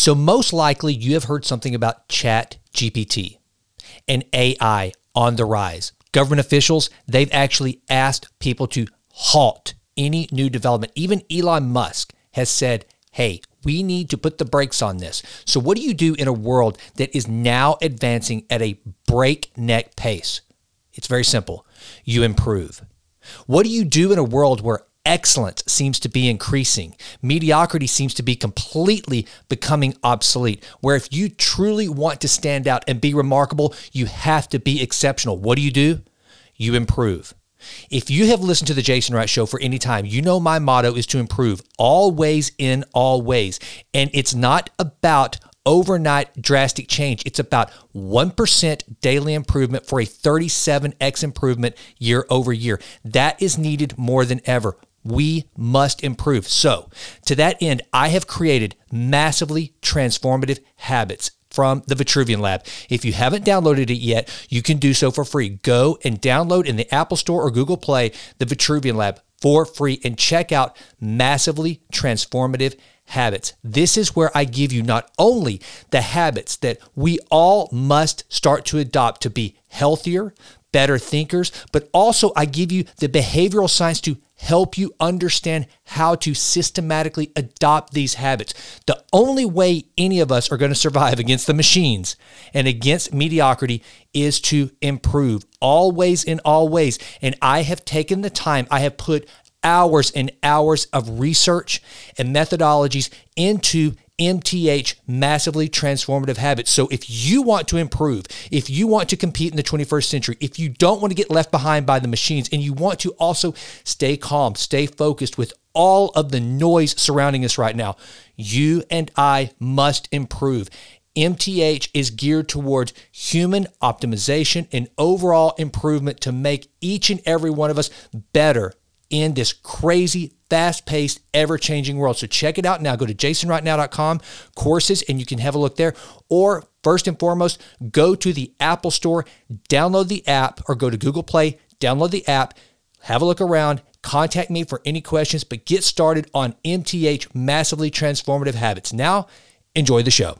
So, most likely, you have heard something about Chat GPT and AI on the rise. Government officials, they've actually asked people to halt any new development. Even Elon Musk has said, hey, we need to put the brakes on this. So, what do you do in a world that is now advancing at a breakneck pace? It's very simple. You improve. What do you do in a world where excellence seems to be increasing. Mediocrity seems to be completely becoming obsolete. Where if you truly want to stand out and be remarkable, you have to be exceptional. What do you do? You improve. If you have listened to the Jason Wright Show for any time, you know my motto is to improve always in all ways. And it's not about overnight drastic change. It's about 1% daily improvement for a 37x improvement year over year. That is needed more than ever. We must improve. So, to that end, I have created massively transformative habits from the Vitruvian Lab. If you haven't downloaded it yet, you can do so for free. Go and download in the Apple Store or Google Play the Vitruvian Lab for free and check out massively transformative habits. This is where I give you not only the habits that we all must start to adopt to be healthier, better thinkers, but also I give you the behavioral science to help you understand how to systematically adopt these habits. The only way any of us are going to survive against the machines and against mediocrity is to improve always in all ways. And I have taken the time, I have put hours and hours of research and methodologies into MTH massively transformative habits. So if you want to improve, if you want to compete in the 21st century, if you don't want to get left behind by the machines and you want to also stay calm, stay focused with all of the noise surrounding us right now, you and I must improve. MTH is geared towards human optimization and overall improvement to make each and every one of us better in this crazy, fast paced, ever changing world. So check it out now. Go to jasonrightnow.com, courses, and you can have a look there. Or first and foremost, go to the Apple Store, download the app, or go to Google Play, download the app, have a look around. Contact me for any questions, but get started on MTH Massively Transformative Habits. Now, enjoy the show.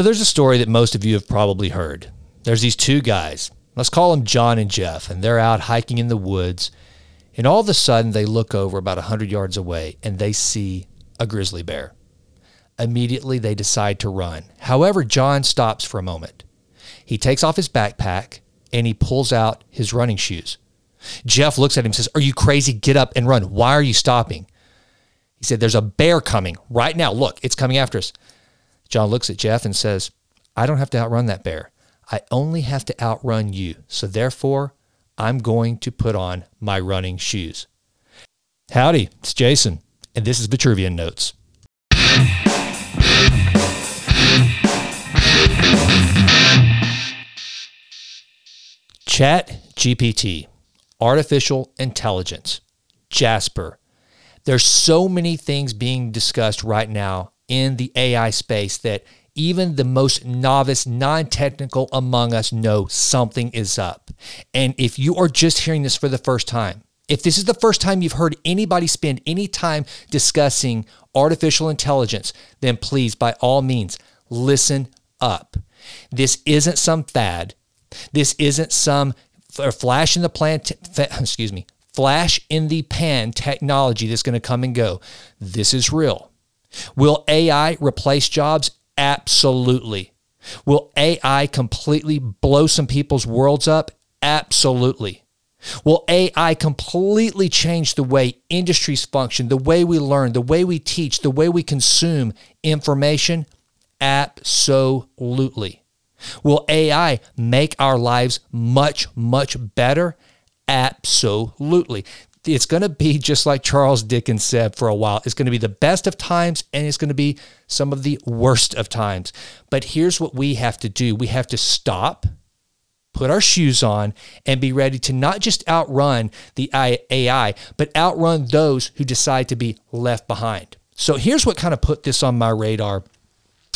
So there's a story that most of you have probably heard. There's these two guys. Let's call them John and Jeff, and they're out hiking in the woods. And all of a sudden, they look over about 100 yards away and they see a grizzly bear. Immediately, they decide to run. However, John stops for a moment. He takes off his backpack and he pulls out his running shoes. Jeff looks at him and says, Are you crazy? Get up and run. Why are you stopping? He said, There's a bear coming right now. Look, it's coming after us. John looks at Jeff and says, I don't have to outrun that bear. I only have to outrun you. So therefore, I'm going to put on my running shoes. Howdy, it's Jason, and this is Vitruvian Notes. Chat GPT, artificial intelligence, Jasper. There's so many things being discussed right now in the AI space that even the most novice, non technical among us know something is up. And if you are just hearing this for the first time, if this is the first time you've heard anybody spend any time discussing artificial intelligence, then please, by all means, listen up. This isn't some fad. This isn't some flash in the plan, excuse me, flash in the pan technology that's going to come and go. This is real. Will AI replace jobs? Absolutely. Will AI completely blow some people's worlds up? Absolutely. Will AI completely change the way industries function, the way we learn, the way we teach, the way we consume information? Absolutely. Will AI make our lives much, much better? Absolutely it's going to be just like Charles Dickens said for a while. It's going to be the best of times and it's going to be some of the worst of times. But here's what we have to do we have to stop, put our shoes on, and be ready to not just outrun the AI, but outrun those who decide to be left behind. So here's what kind of put this on my radar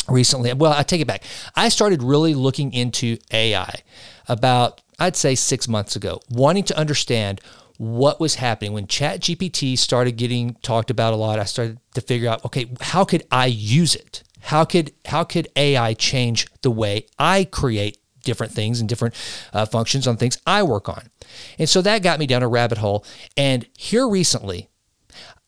recently. Well, I take it back. I started really looking into AI about, I'd say, six months ago, wanting to understand what was happening when ChatGPT started getting talked about a lot. I started to figure out, okay, how could I use it? How could how could AI change the way I create different things and different uh, functions on things I work on? And so that got me down a rabbit hole. And here recently,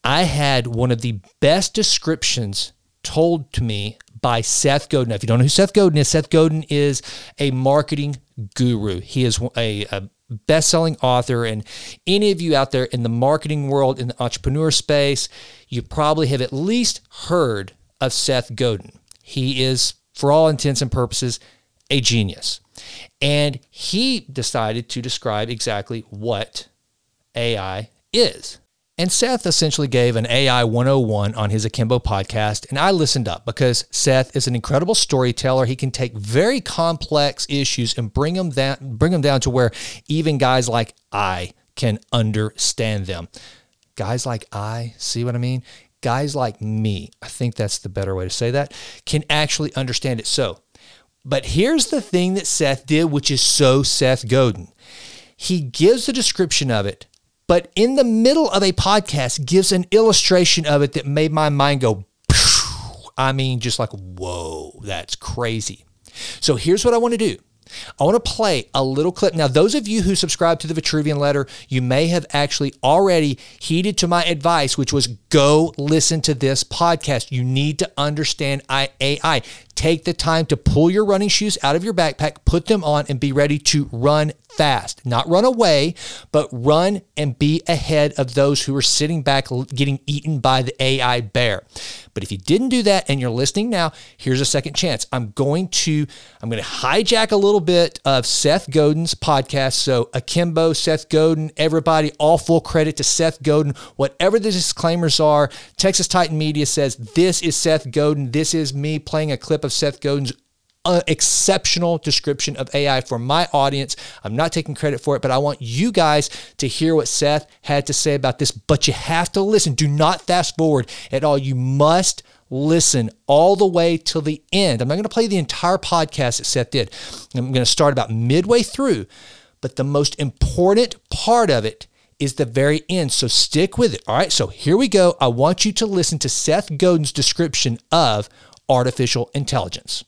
I had one of the best descriptions told to me by Seth Godin. Now, if you don't know who Seth Godin is, Seth Godin is a marketing guru. He is a, a best-selling author and any of you out there in the marketing world in the entrepreneur space you probably have at least heard of seth godin. He is for all intents and purposes a genius. And he decided to describe exactly what ai is and Seth essentially gave an AI 101 on his Akimbo podcast. And I listened up because Seth is an incredible storyteller. He can take very complex issues and bring them down, bring them down to where even guys like I can understand them. Guys like I, see what I mean? Guys like me, I think that's the better way to say that, can actually understand it. So, but here's the thing that Seth did, which is so Seth Godin. He gives a description of it but in the middle of a podcast gives an illustration of it that made my mind go I mean just like whoa that's crazy. So here's what I want to do. I want to play a little clip. Now, those of you who subscribe to the Vitruvian letter, you may have actually already heeded to my advice, which was go listen to this podcast. You need to understand AI. Take the time to pull your running shoes out of your backpack, put them on, and be ready to run fast. Not run away, but run and be ahead of those who are sitting back getting eaten by the AI bear. But if you didn't do that and you're listening now, here's a second chance. I'm going to I'm going to hijack a little bit of Seth Godin's podcast. So Akimbo, Seth Godin, everybody, all full credit to Seth Godin. Whatever the disclaimers are, Texas Titan Media says this is Seth Godin. This is me playing a clip of Seth Godin's uh, exceptional description of AI for my audience. I'm not taking credit for it, but I want you guys to hear what Seth had to say about this. But you have to listen. Do not fast forward at all. You must listen all the way till the end. I'm not going to play the entire podcast that Seth did. I'm going to start about midway through, but the most important part of it is the very end. So stick with it. All right. So here we go. I want you to listen to Seth Godin's description of artificial intelligence.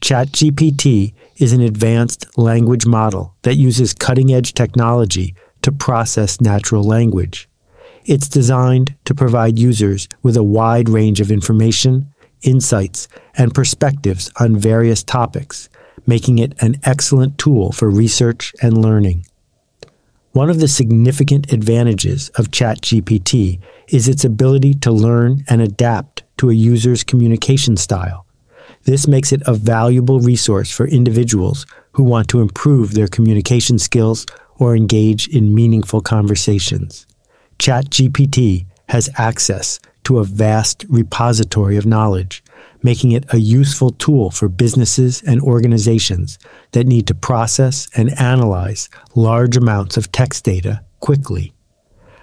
ChatGPT is an advanced language model that uses cutting edge technology to process natural language. It's designed to provide users with a wide range of information, insights, and perspectives on various topics, making it an excellent tool for research and learning. One of the significant advantages of ChatGPT is its ability to learn and adapt to a user's communication style. This makes it a valuable resource for individuals who want to improve their communication skills or engage in meaningful conversations. ChatGPT has access to a vast repository of knowledge, making it a useful tool for businesses and organizations that need to process and analyze large amounts of text data quickly.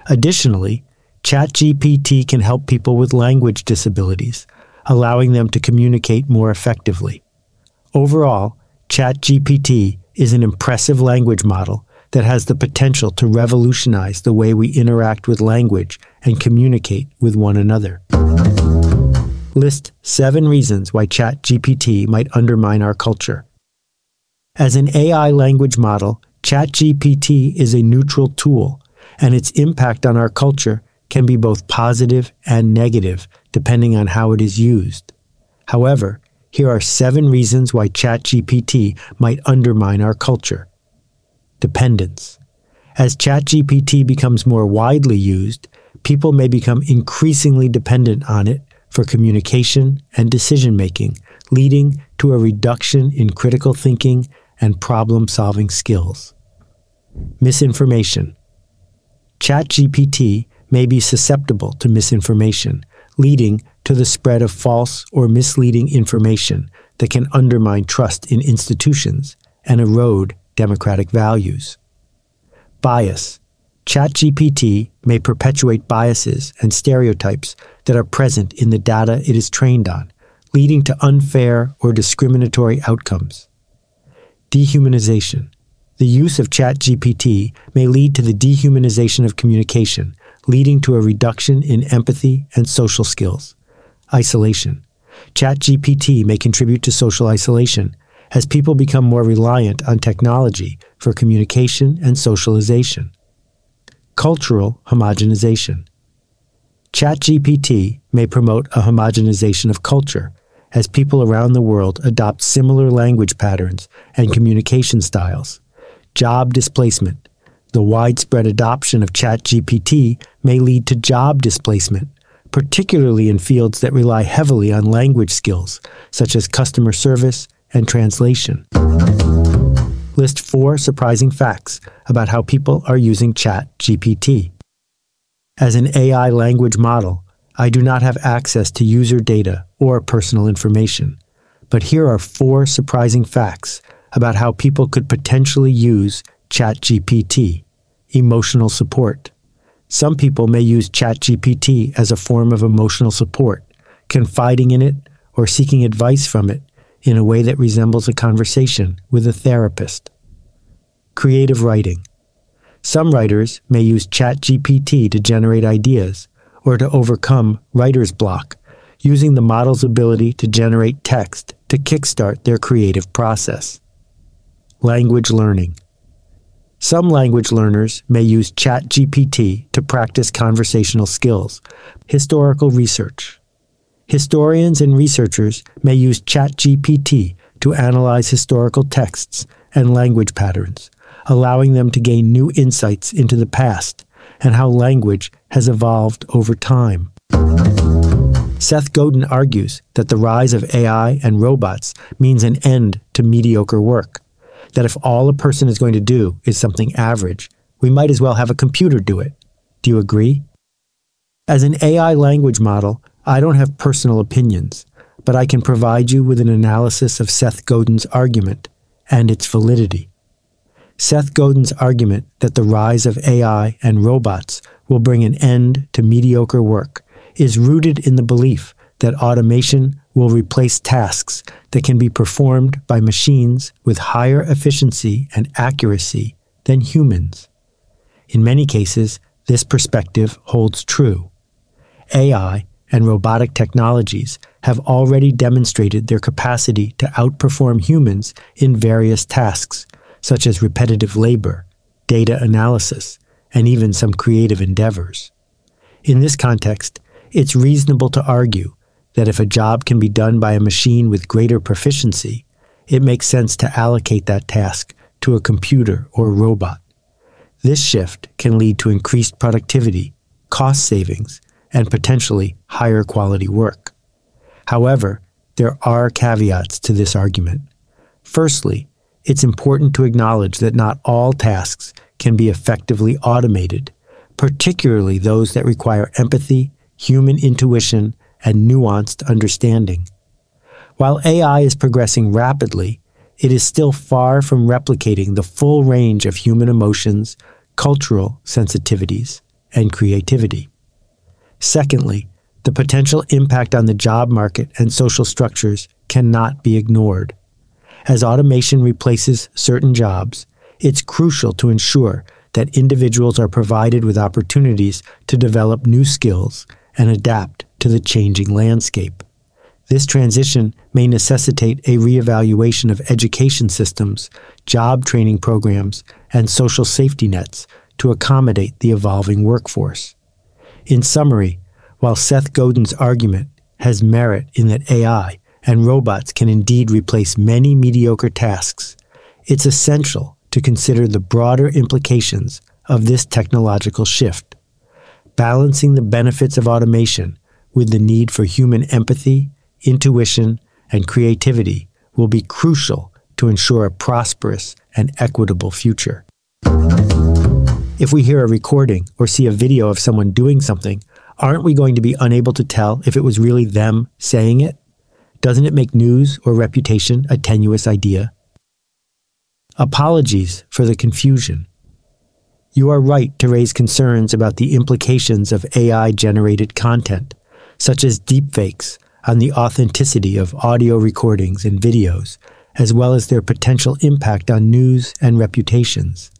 Additionally, ChatGPT can help people with language disabilities, allowing them to communicate more effectively. Overall, ChatGPT is an impressive language model that has the potential to revolutionize the way we interact with language and communicate with one another list seven reasons why ChatGPT might undermine our culture. As an AI language model, ChatGPT is a neutral tool, and its impact on our culture can be both positive and negative depending on how it is used. However, here are seven reasons why ChatGPT might undermine our culture. Dependence. As ChatGPT becomes more widely used, people may become increasingly dependent on it for communication and decision making, leading to a reduction in critical thinking and problem solving skills. Misinformation. ChatGPT may be susceptible to misinformation, leading to the spread of false or misleading information that can undermine trust in institutions and erode democratic values. Bias. ChatGPT may perpetuate biases and stereotypes that are present in the data it is trained on, leading to unfair or discriminatory outcomes. Dehumanization. The use of ChatGPT may lead to the dehumanization of communication, leading to a reduction in empathy and social skills. Isolation. ChatGPT may contribute to social isolation as people become more reliant on technology for communication and socialization. Cultural homogenization. ChatGPT may promote a homogenization of culture as people around the world adopt similar language patterns and communication styles. Job displacement. The widespread adoption of ChatGPT may lead to job displacement, particularly in fields that rely heavily on language skills, such as customer service and translation. List four surprising facts about how people are using ChatGPT. As an AI language model, I do not have access to user data or personal information. But here are four surprising facts about how people could potentially use ChatGPT. Emotional support. Some people may use ChatGPT as a form of emotional support, confiding in it or seeking advice from it in a way that resembles a conversation with a therapist. Creative writing. Some writers may use ChatGPT to generate ideas or to overcome writer's block, using the model's ability to generate text to kickstart their creative process. Language learning. Some language learners may use ChatGPT to practice conversational skills. Historical research. Historians and researchers may use ChatGPT to analyze historical texts and language patterns allowing them to gain new insights into the past and how language has evolved over time. Seth Godin argues that the rise of AI and robots means an end to mediocre work, that if all a person is going to do is something average, we might as well have a computer do it. Do you agree? As an AI language model, I don't have personal opinions, but I can provide you with an analysis of Seth Godin's argument and its validity. Seth Godin's argument that the rise of AI and robots will bring an end to mediocre work is rooted in the belief that automation will replace tasks that can be performed by machines with higher efficiency and accuracy than humans. In many cases, this perspective holds true. AI and robotic technologies have already demonstrated their capacity to outperform humans in various tasks, such as repetitive labor, data analysis, and even some creative endeavors. In this context, it's reasonable to argue that if a job can be done by a machine with greater proficiency, it makes sense to allocate that task to a computer or robot. This shift can lead to increased productivity, cost savings, and potentially higher quality work. However, there are caveats to this argument. Firstly, it's important to acknowledge that not all tasks can be effectively automated, particularly those that require empathy, human intuition, and nuanced understanding. While AI is progressing rapidly, it is still far from replicating the full range of human emotions, cultural sensitivities, and creativity. Secondly, the potential impact on the job market and social structures cannot be ignored. As automation replaces certain jobs, it's crucial to ensure that individuals are provided with opportunities to develop new skills and adapt to the changing landscape. This transition may necessitate a reevaluation of education systems, job training programs, and social safety nets to accommodate the evolving workforce. In summary, while Seth Godin's argument has merit in that AI and robots can indeed replace many mediocre tasks, it's essential to consider the broader implications of this technological shift. Balancing the benefits of automation with the need for human empathy, intuition, and creativity will be crucial to ensure a prosperous and equitable future. If we hear a recording or see a video of someone doing something, aren't we going to be unable to tell if it was really them saying it? Doesn't it make news or reputation a tenuous idea? Apologies for the confusion. You are right to raise concerns about the implications of AI generated content, such as deepfakes, on the authenticity of audio recordings and videos, as well as their potential impact on news and reputations.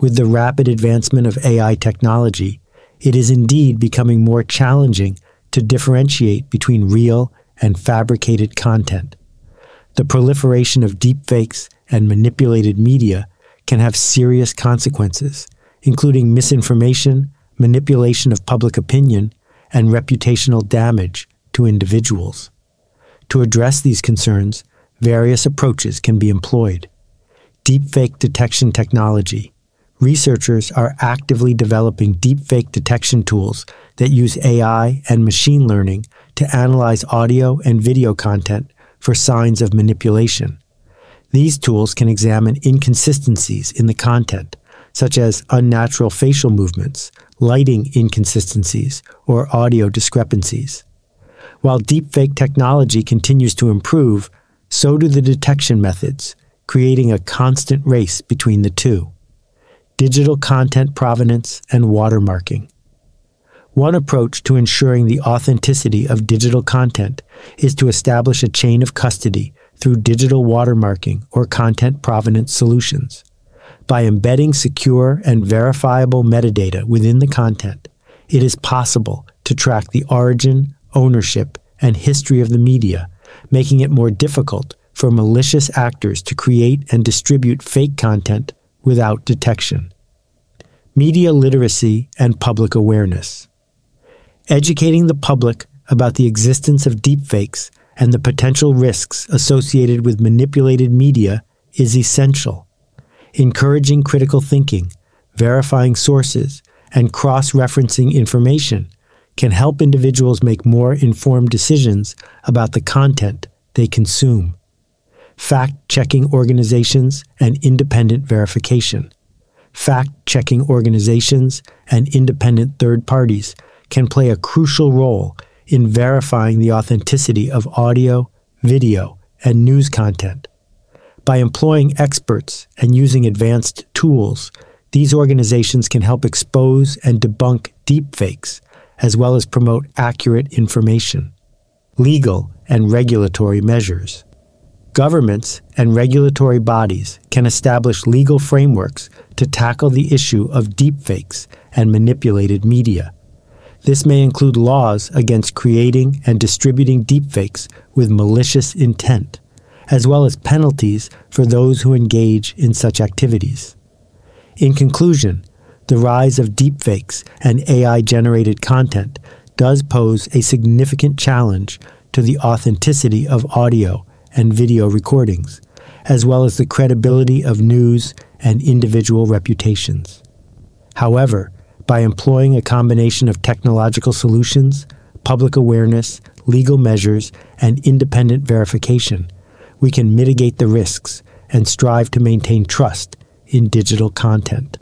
With the rapid advancement of AI technology, it is indeed becoming more challenging to differentiate between real and fabricated content. The proliferation of deepfakes and manipulated media can have serious consequences, including misinformation, manipulation of public opinion, and reputational damage to individuals. To address these concerns, various approaches can be employed. Deepfake detection technology. Researchers are actively developing deepfake detection tools that use AI and machine learning to analyze audio and video content for signs of manipulation. These tools can examine inconsistencies in the content, such as unnatural facial movements, lighting inconsistencies, or audio discrepancies. While deepfake technology continues to improve, so do the detection methods, creating a constant race between the two. Digital content provenance and watermarking. One approach to ensuring the authenticity of digital content is to establish a chain of custody through digital watermarking or content provenance solutions. By embedding secure and verifiable metadata within the content, it is possible to track the origin, ownership, and history of the media, making it more difficult for malicious actors to create and distribute fake content without detection. Media literacy and public awareness. Educating the public about the existence of deepfakes and the potential risks associated with manipulated media is essential encouraging critical thinking, verifying sources, and cross referencing information can help individuals make more informed decisions about the content they consume. Fact checking organizations and independent verification. Fact checking organizations and independent third parties can play a crucial role in verifying the authenticity of audio, video, and news content. By employing experts and using advanced tools, these organizations can help expose and debunk deepfakes, as well as promote accurate information. Legal and regulatory measures. Governments and regulatory bodies can establish legal frameworks to tackle the issue of deepfakes and manipulated media. This may include laws against creating and distributing deepfakes with malicious intent as well as penalties for those who engage in such activities. In conclusion, the rise of deepfakes and AI generated content does pose a significant challenge to the authenticity of audio and video recordings, as well as the credibility of news and individual reputations. However, by employing a combination of technological solutions, public awareness, legal measures, and independent verification, we can mitigate the risks and strive to maintain trust in digital content.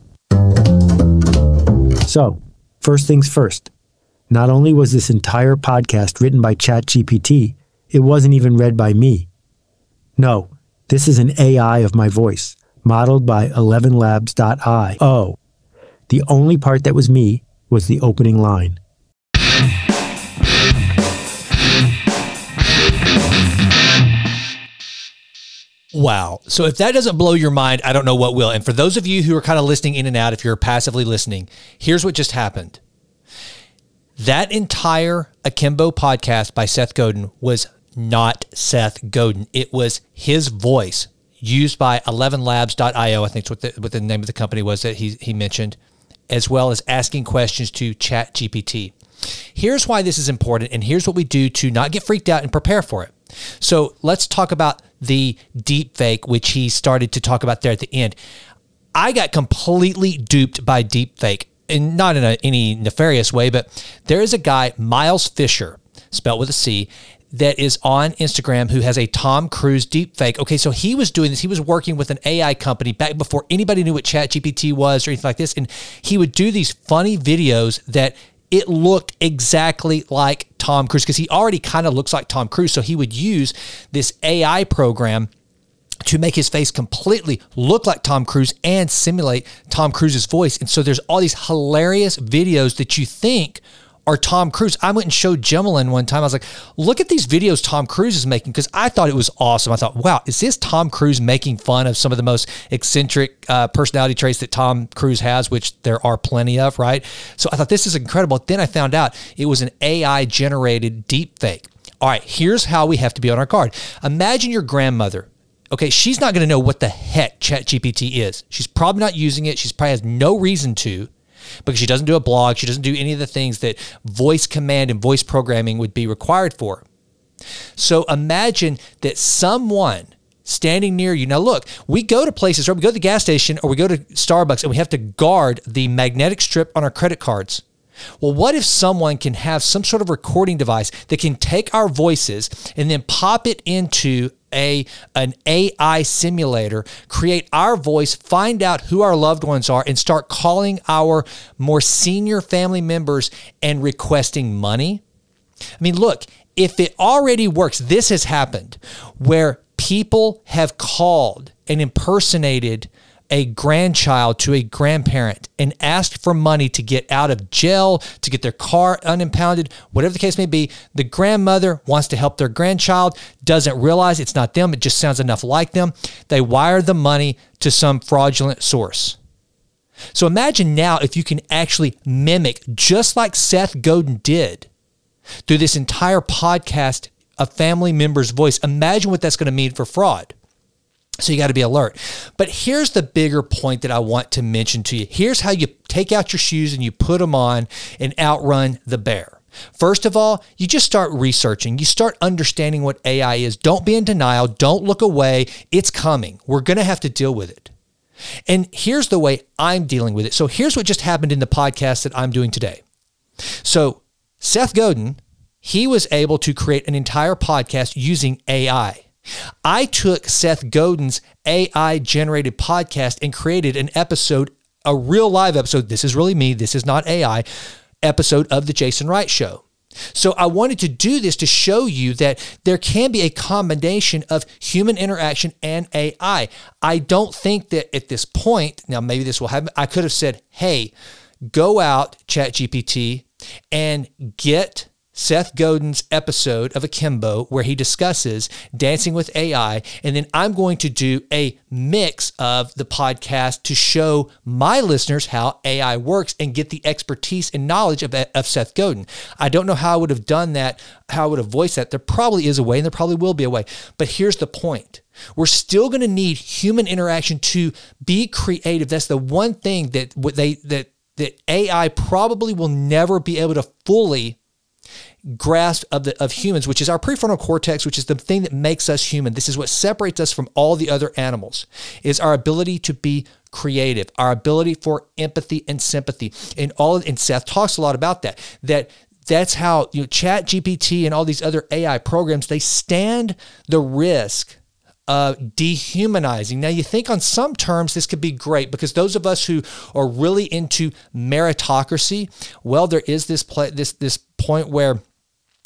So, first things first. Not only was this entire podcast written by ChatGPT, it wasn't even read by me. No, this is an AI of my voice, modeled by 11labs.io. The only part that was me was the opening line. Wow. So if that doesn't blow your mind, I don't know what will. And for those of you who are kind of listening in and out, if you're passively listening, here's what just happened. That entire Akimbo podcast by Seth Godin was not Seth Godin. It was his voice used by 11labs.io, I think it's what the, what the name of the company was that he, he mentioned, as well as asking questions to Chat GPT. Here's why this is important, and here's what we do to not get freaked out and prepare for it. So let's talk about the deep fake, which he started to talk about there at the end. I got completely duped by deep fake, and not in a, any nefarious way, but there is a guy, Miles Fisher, spelled with a C, that is on Instagram who has a Tom Cruise deep fake. Okay, so he was doing this. He was working with an AI company back before anybody knew what ChatGPT was or anything like this. And he would do these funny videos that it looked exactly like Tom Cruise because he already kind of looks like Tom Cruise. So he would use this AI program to make his face completely look like Tom Cruise and simulate Tom Cruise's voice. And so there's all these hilarious videos that you think or Tom Cruise. I went and showed Gemelin one time. I was like, look at these videos Tom Cruise is making because I thought it was awesome. I thought, wow, is this Tom Cruise making fun of some of the most eccentric uh, personality traits that Tom Cruise has, which there are plenty of, right? So I thought this is incredible. Then I found out it was an AI generated deep fake. All right, here's how we have to be on our guard. Imagine your grandmother Okay, she's not going to know what the heck ChatGPT is. She's probably not using it. She's probably has no reason to because she doesn't do a blog. She doesn't do any of the things that voice command and voice programming would be required for. So imagine that someone standing near you. Now, look, we go to places, right? We go to the gas station or we go to Starbucks and we have to guard the magnetic strip on our credit cards. Well, what if someone can have some sort of recording device that can take our voices and then pop it into a an AI simulator, create our voice, find out who our loved ones are, and start calling our more senior family members and requesting money. I mean, look, if it already works, this has happened where people have called and impersonated a grandchild to a grandparent and asked for money to get out of jail, to get their car unimpounded, whatever the case may be, the grandmother wants to help their grandchild, doesn't realize it's not them, it just sounds enough like them. They wire the money to some fraudulent source. So imagine now if you can actually mimic, just like Seth Godin did through this entire podcast, a family member's voice. Imagine what that's going to mean for fraud. So you got to be alert. But here's the bigger point that I want to mention to you. Here's how you take out your shoes and you put them on and outrun the bear. First of all, you just start researching. You start understanding what AI is. Don't be in denial. Don't look away. It's coming. We're going to have to deal with it. And here's the way I'm dealing with it. So here's what just happened in the podcast that I'm doing today. So Seth Godin, he was able to create an entire podcast using AI. I took Seth Godin's AI generated podcast and created an episode, a real live episode. This is really me. This is not AI episode of the Jason Wright show. So I wanted to do this to show you that there can be a combination of human interaction and AI. I don't think that at this point, now maybe this will happen, I could have said, hey, go out, ChatGPT, and get Seth Godin's episode of Akimbo where he discusses dancing with AI. And then I'm going to do a mix of the podcast to show my listeners how AI works and get the expertise and knowledge of, of Seth Godin. I don't know how I would have done that, how I would have voiced that. There probably is a way and there probably will be a way. But here's the point. We're still going to need human interaction to be creative. That's the one thing that they that that AI probably will never be able to fully grasp of the of humans, which is our prefrontal cortex, which is the thing that makes us human. This is what separates us from all the other animals, is our ability to be creative, our ability for empathy and sympathy. And all and Seth talks a lot about that. That that's how you know, Chat GPT and all these other AI programs, they stand the risk uh, dehumanizing. Now, you think on some terms this could be great because those of us who are really into meritocracy, well, there is this play, this this point where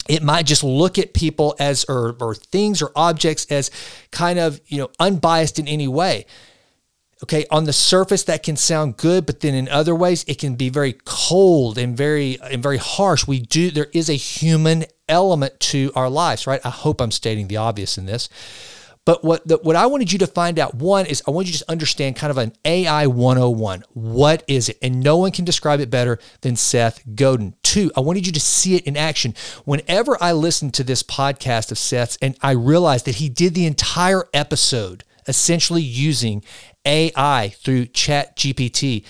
it might just look at people as or, or things or objects as kind of you know unbiased in any way. Okay on the surface that can sound good but then in other ways it can be very cold and very and very harsh. We do there is a human element to our lives right? I hope i'm stating the obvious in this but what the, what I wanted you to find out one is I want you to just understand kind of an AI 101. What is it? And no one can describe it better than Seth Godin. Two, I wanted you to see it in action. Whenever I listened to this podcast of Seth's and I realized that he did the entire episode essentially using AI through Chat GPT,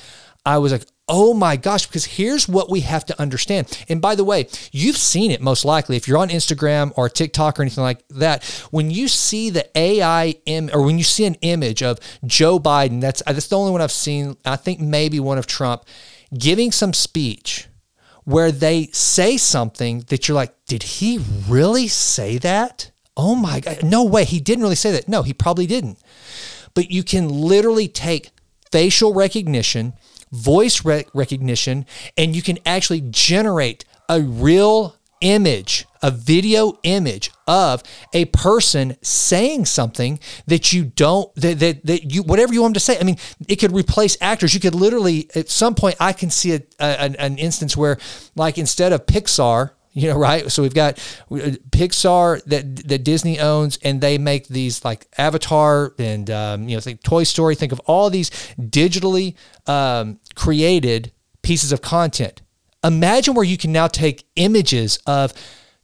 I was like, oh my gosh, because here's what we have to understand. And by the way, you've seen it most likely if you're on Instagram or TikTok or anything like that. When you see the AI Im- or when you see an image of Joe Biden, that's that's the only one I've seen. I think maybe one of Trump giving some speech where they say something that you're like, did he really say that? Oh my God. No way. He didn't really say that. No, he probably didn't. But you can literally take facial recognition voice recognition, and you can actually generate a real image, a video image of a person saying something that you don't that, that, that you whatever you want them to say. I mean, it could replace actors. You could literally at some point I can see a, a, an, an instance where like instead of Pixar you know, right? So we've got Pixar that that Disney owns, and they make these like Avatar and um, you know, think Toy Story. Think of all these digitally um, created pieces of content. Imagine where you can now take images of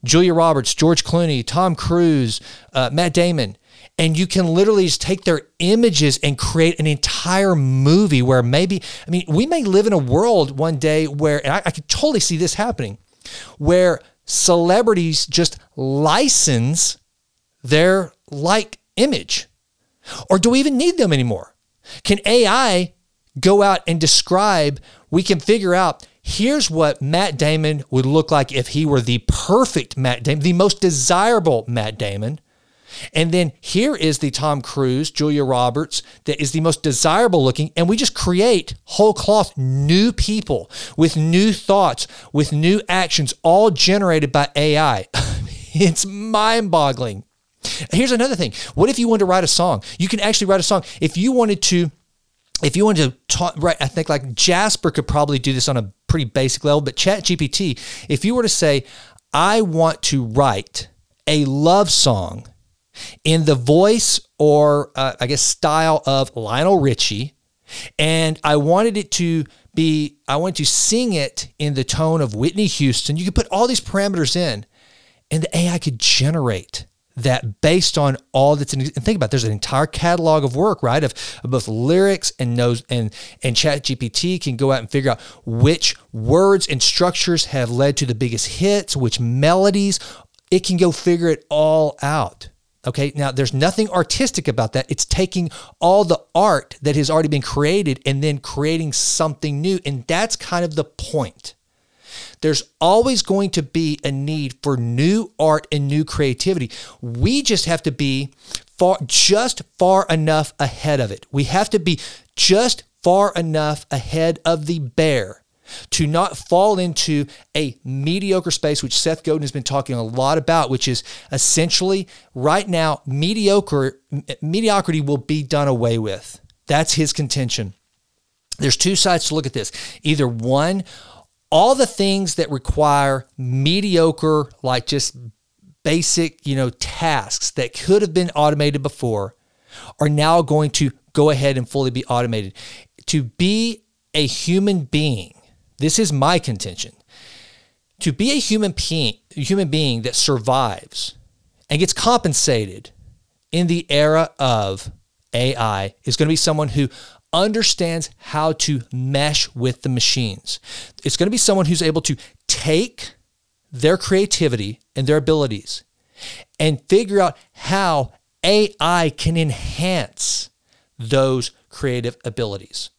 Julia Roberts, George Clooney, Tom Cruise, uh, Matt Damon, and you can literally just take their images and create an entire movie where maybe, I mean, we may live in a world one day where, and I, I could totally see this happening, where celebrities just license their like image. Or do we even need them anymore? Can AI go out and describe, we can figure out here's what Matt Damon would look like if he were the perfect Matt Damon, the most desirable Matt Damon. And then here is the Tom Cruise, Julia Roberts, that is the most desirable looking. And we just create whole cloth new people with new thoughts, with new actions, all generated by AI. it's mind boggling. Here's another thing. What if you wanted to write a song? You can actually write a song. If you wanted to, if you wanted to talk, right, I think like Jasper could probably do this on a pretty basic level, but Chat GPT, if you were to say, I want to write a love song in the voice or uh, I guess style of Lionel Richie, and I wanted it to be, I wanted to sing it in the tone of Whitney Houston. You could put all these parameters in, and the AI could generate that based on all that's in and think about it, there's an entire catalog of work right of, of both lyrics and knows and and chat gpt can go out and figure out which words and structures have led to the biggest hits which melodies. It can go figure it all out Okay, now there's nothing artistic about that. It's taking all the art that has already been created and then creating something new. And that's kind of the point. There's always going to be a need for new art and new creativity. We just have to be far, just far enough ahead of it. We have to be just far enough ahead of the bear to not fall into a mediocre space, which Seth Godin has been talking a lot about, which is essentially right now mediocre mediocrity will be done away with. That's his contention. There's two sides to look at this. Either one, all the things that require mediocre, like just basic, you know, tasks that could have been automated before are now going to go ahead and fully be automated. To be a human being this is my contention. To be a human being, human being that survives and gets compensated in the era of AI is going to be someone who understands how to mesh with the machines. It's going to be someone who's able to take their creativity and their abilities and figure out how AI can enhance those creative abilities.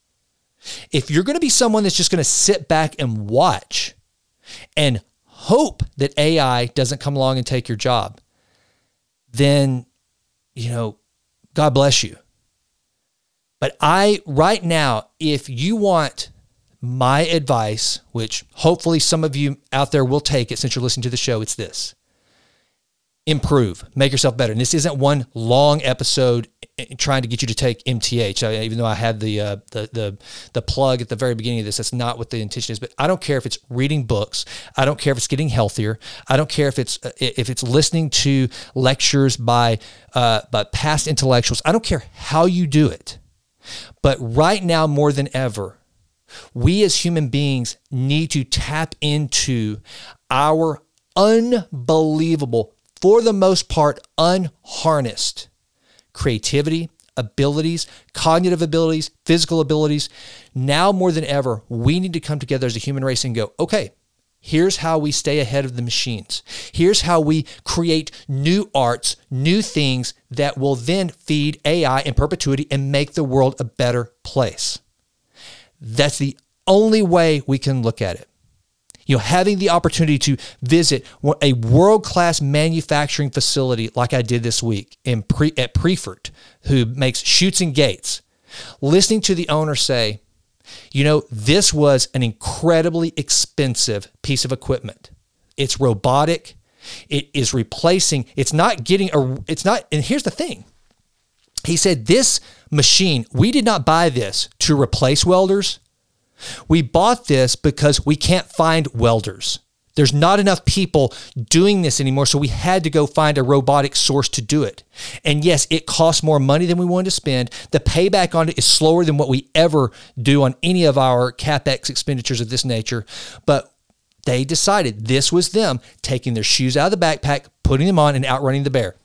If you're going to be someone that's just going to sit back and watch and hope that AI doesn't come along and take your job, then, you know, God bless you. But I, right now, if you want my advice, which hopefully some of you out there will take it since you're listening to the show, it's this improve, make yourself better. And this isn't one long episode trying to get you to take MTH. Even though I had the, uh, the the the plug at the very beginning of this, that's not what the intention is. But I don't care if it's reading books. I don't care if it's getting healthier. I don't care if it's uh, if it's listening to lectures by uh, by past intellectuals. I don't care how you do it. But right now, more than ever, we as human beings need to tap into our unbelievable, for the most part, unharnessed creativity, abilities, cognitive abilities, physical abilities. Now more than ever, we need to come together as a human race and go, okay, here's how we stay ahead of the machines. Here's how we create new arts, new things that will then feed AI in perpetuity and make the world a better place. That's the only way we can look at it you know, having the opportunity to visit a world-class manufacturing facility like I did this week in Pre, at Priefert, who makes chutes and gates, listening to the owner say, you know, this was an incredibly expensive piece of equipment. It's robotic. It is replacing. It's not getting a. It's not. And here's the thing. He said this machine. We did not buy this to replace welders. We bought this because we can't find welders. There's not enough people doing this anymore, so we had to go find a robotic source to do it. And yes, it costs more money than we wanted to spend. The payback on it is slower than what we ever do on any of our capex expenditures of this nature. But they decided this was them taking their shoes out of the backpack, putting them on, and outrunning the bear.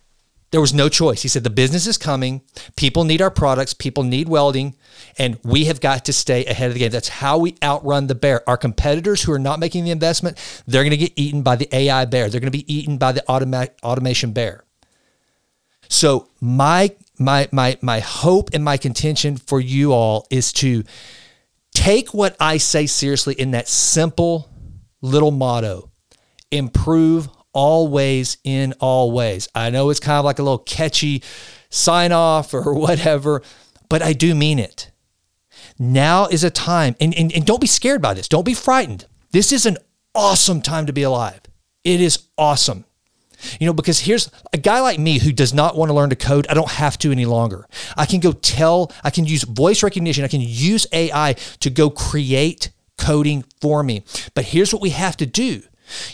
There was no choice. He said, The business is coming. People need our products. People need welding. And we have got to stay ahead of the game. That's how we outrun the bear. Our competitors who are not making the investment, they're going to get eaten by the AI bear. They're going to be eaten by the automa- automation bear. So, my, my, my, my hope and my contention for you all is to take what I say seriously in that simple little motto improve always in all ways. I know it's kind of like a little catchy sign off or whatever, but I do mean it. Now is a time, and, and, and don't be scared by this. Don't be frightened. This is an awesome time to be alive. It is awesome. You know, because here's a guy like me who does not want to learn to code. I don't have to any longer. I can go tell, I can use voice recognition, I can use AI to go create coding for me. But here's what we have to do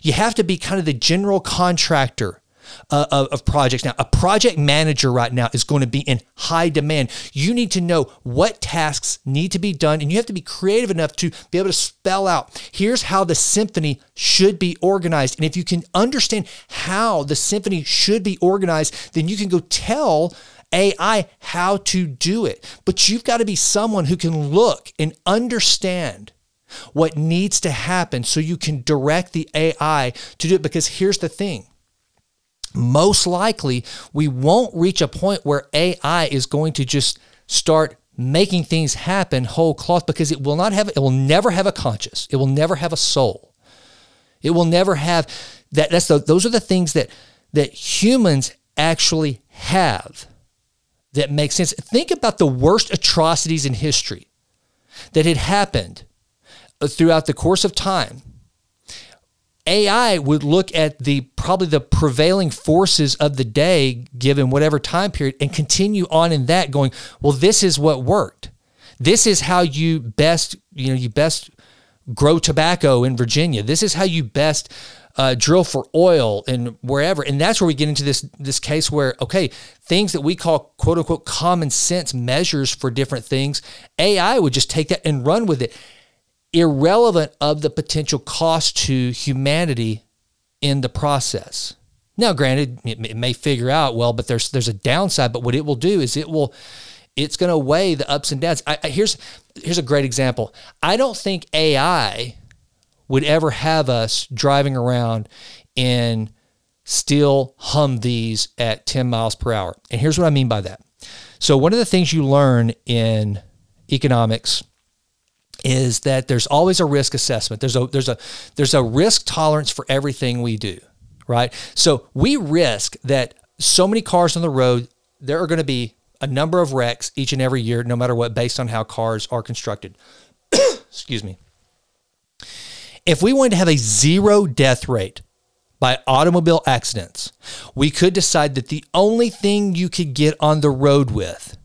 you have to be kind of the general contractor uh, of, of, projects. Now, a project manager right now is going to be in high demand. You need to know what tasks need to be done, and you have to be creative enough to be able to spell out here's how the symphony should be organized. And if you can understand how the symphony should be organized, then you can go tell AI how to do it. But you've got to be someone who can look and understand what needs to happen so you can direct the AI to do it. Because here's the thing. Most likely, we won't reach a point where AI is going to just start making things happen whole cloth because it will not have it will never have a conscious it will never have a soul. It will never have that that's the, those are the things that that humans actually have that make sense. Think about the worst atrocities in history that had happened throughout the course of time, AI would look at the probably the prevailing forces of the day given whatever time period and continue on in that going, well, this is what worked. This is how you best, you know, you best grow tobacco in Virginia. This is how you best uh, drill for oil and wherever. And that's where we get into this this case where okay, things that we call quote unquote common sense measures for different things, AI would just take that and run with it irrelevant of the potential cost to humanity in the process. Now, granted, it may figure out well, but there's there's a downside. But what it will do is it will it's going to weigh the ups and downs. I, I, here's here's a great example. I don't think AI would ever have us driving around in steel Humvees at 10 miles per hour. And here's what I mean by that. So one of the things you learn in economics is that there's always a risk assessment. There's a there's a there's a risk tolerance for everything we do, right? So we risk that so many cars on the road, there are going to be a number of wrecks each and every year, no matter what, based on how cars are constructed. Excuse me. If we wanted to have a zero death rate by automobile accidents, we could decide that the only thing you could get on the road with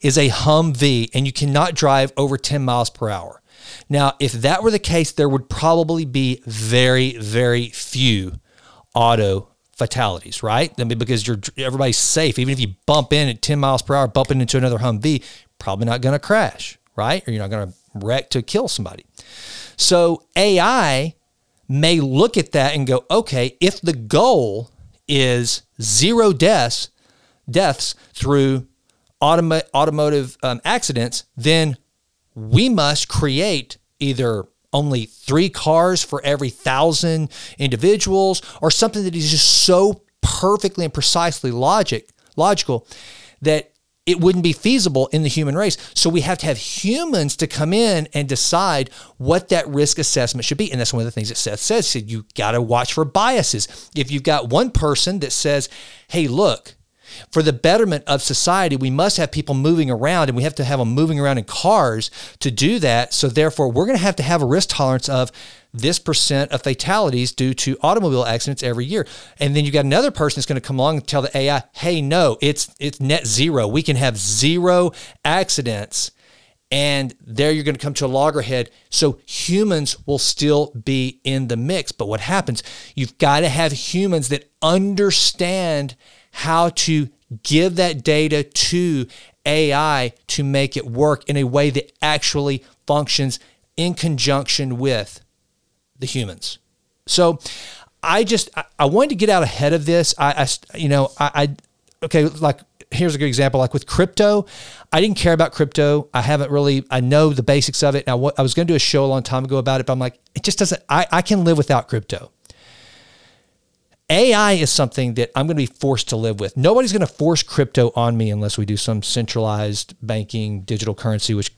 is a Humvee and you cannot drive over 10 miles per hour. Now, if that were the case, there would probably be very, very few auto fatalities, right? I mean, because you're everybody's safe. Even if you bump in at 10 miles per hour, bumping into another Humvee, probably not going to crash, right? Or you're not going to wreck to kill somebody. So AI may look at that and go, okay, if the goal is zero deaths, deaths through automa- automotive um, accidents, then we must create either only three cars for every thousand individuals or something that is just so perfectly and precisely logic logical that it wouldn't be feasible in the human race. So we have to have humans to come in and decide what that risk assessment should be. And that's one of the things that Seth says. Said you got to watch for biases. If you've got one person that says, "Hey, look, for the betterment of society, we must have people moving around and we have to have them moving around in cars to do that. So, therefore, we're going to have to have a risk tolerance of this percent of fatalities due to automobile accidents every year. And then you've got another person that's going to come along and tell the AI, hey, no, it's it's net zero. We can have zero accidents. And there you're going to come to a loggerhead. So humans will still be in the mix. But what happens? You've got to have humans that understand how to give that data to AI to make it work in a way that actually functions in conjunction with the humans. So I just I, wanted to get out ahead of this. I, I you know I, I okay like here's a good example like with crypto i didn't care about crypto i haven't really i know the basics of it now i was going to do a show a long time ago about it but i'm like it just doesn't i, I can live without crypto ai is something that i'm going to be forced to live with nobody's going to force crypto on me unless we do some centralized banking digital currency which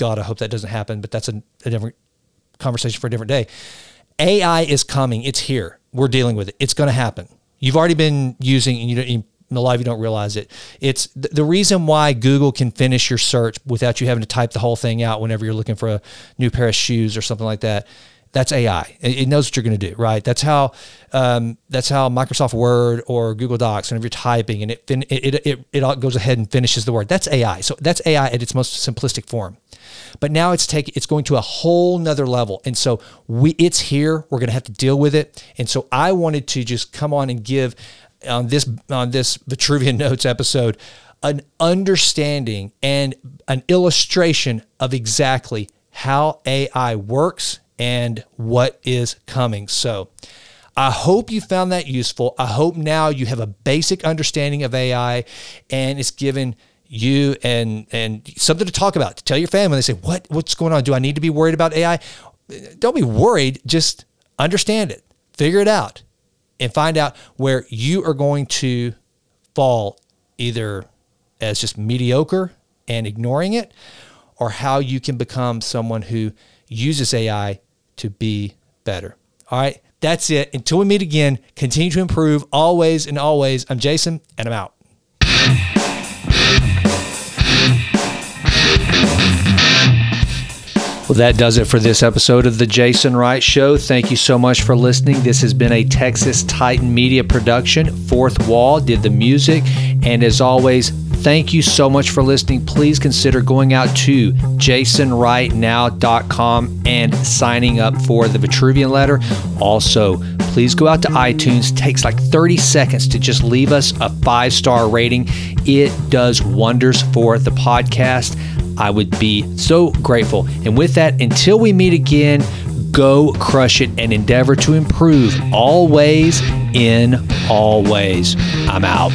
God, I hope that doesn't happen, but that's a, a different conversation for a different day. AI is coming. It's here. We're dealing with it. It's going to happen. You've already been using, and you don't, in the live, you don't realize it. It's the, the reason why Google can finish your search without you having to type the whole thing out whenever you're looking for a new pair of shoes or something like that that's AI. It knows what you're going to do, right? That's how um, that's how Microsoft Word or Google Docs, whenever you're typing and it, fin- it, it, it, it goes ahead and finishes the word. That's AI. So that's AI at its most simplistic form. But now it's taking it's going to a whole nother level. And so we it's here. We're going to have to deal with it. And so I wanted to just come on and give on this on this Vitruvian Notes episode an understanding and an illustration of exactly how AI works and what is coming. So, I hope you found that useful. I hope now you have a basic understanding of AI and it's given you and and something to talk about to tell your family. They say what what's going on? Do i need to be worried about ai don't be worried. Just understand it. Figure it out and find out where you are going to fall either as just mediocre and ignoring it or how you can become someone who uses ai to be better all right that's it until we meet again continue to improve always and always i'm jason and i'm out Well, that does it for this episode of The Jason Wright Show. Thank you so much for listening. This has been a Texas Titan Media production. Fourth Wall did the music. And as always, thank you so much for listening. Please consider going out to jasonwrightnow.com and signing up for the Vitruvian letter. Also, please go out to iTunes. It takes like 30 seconds to just leave us a five star rating. It does wonders for the podcast. I would be so grateful. And with that, until we meet again, go crush it and endeavor to improve always in all ways. I'm out.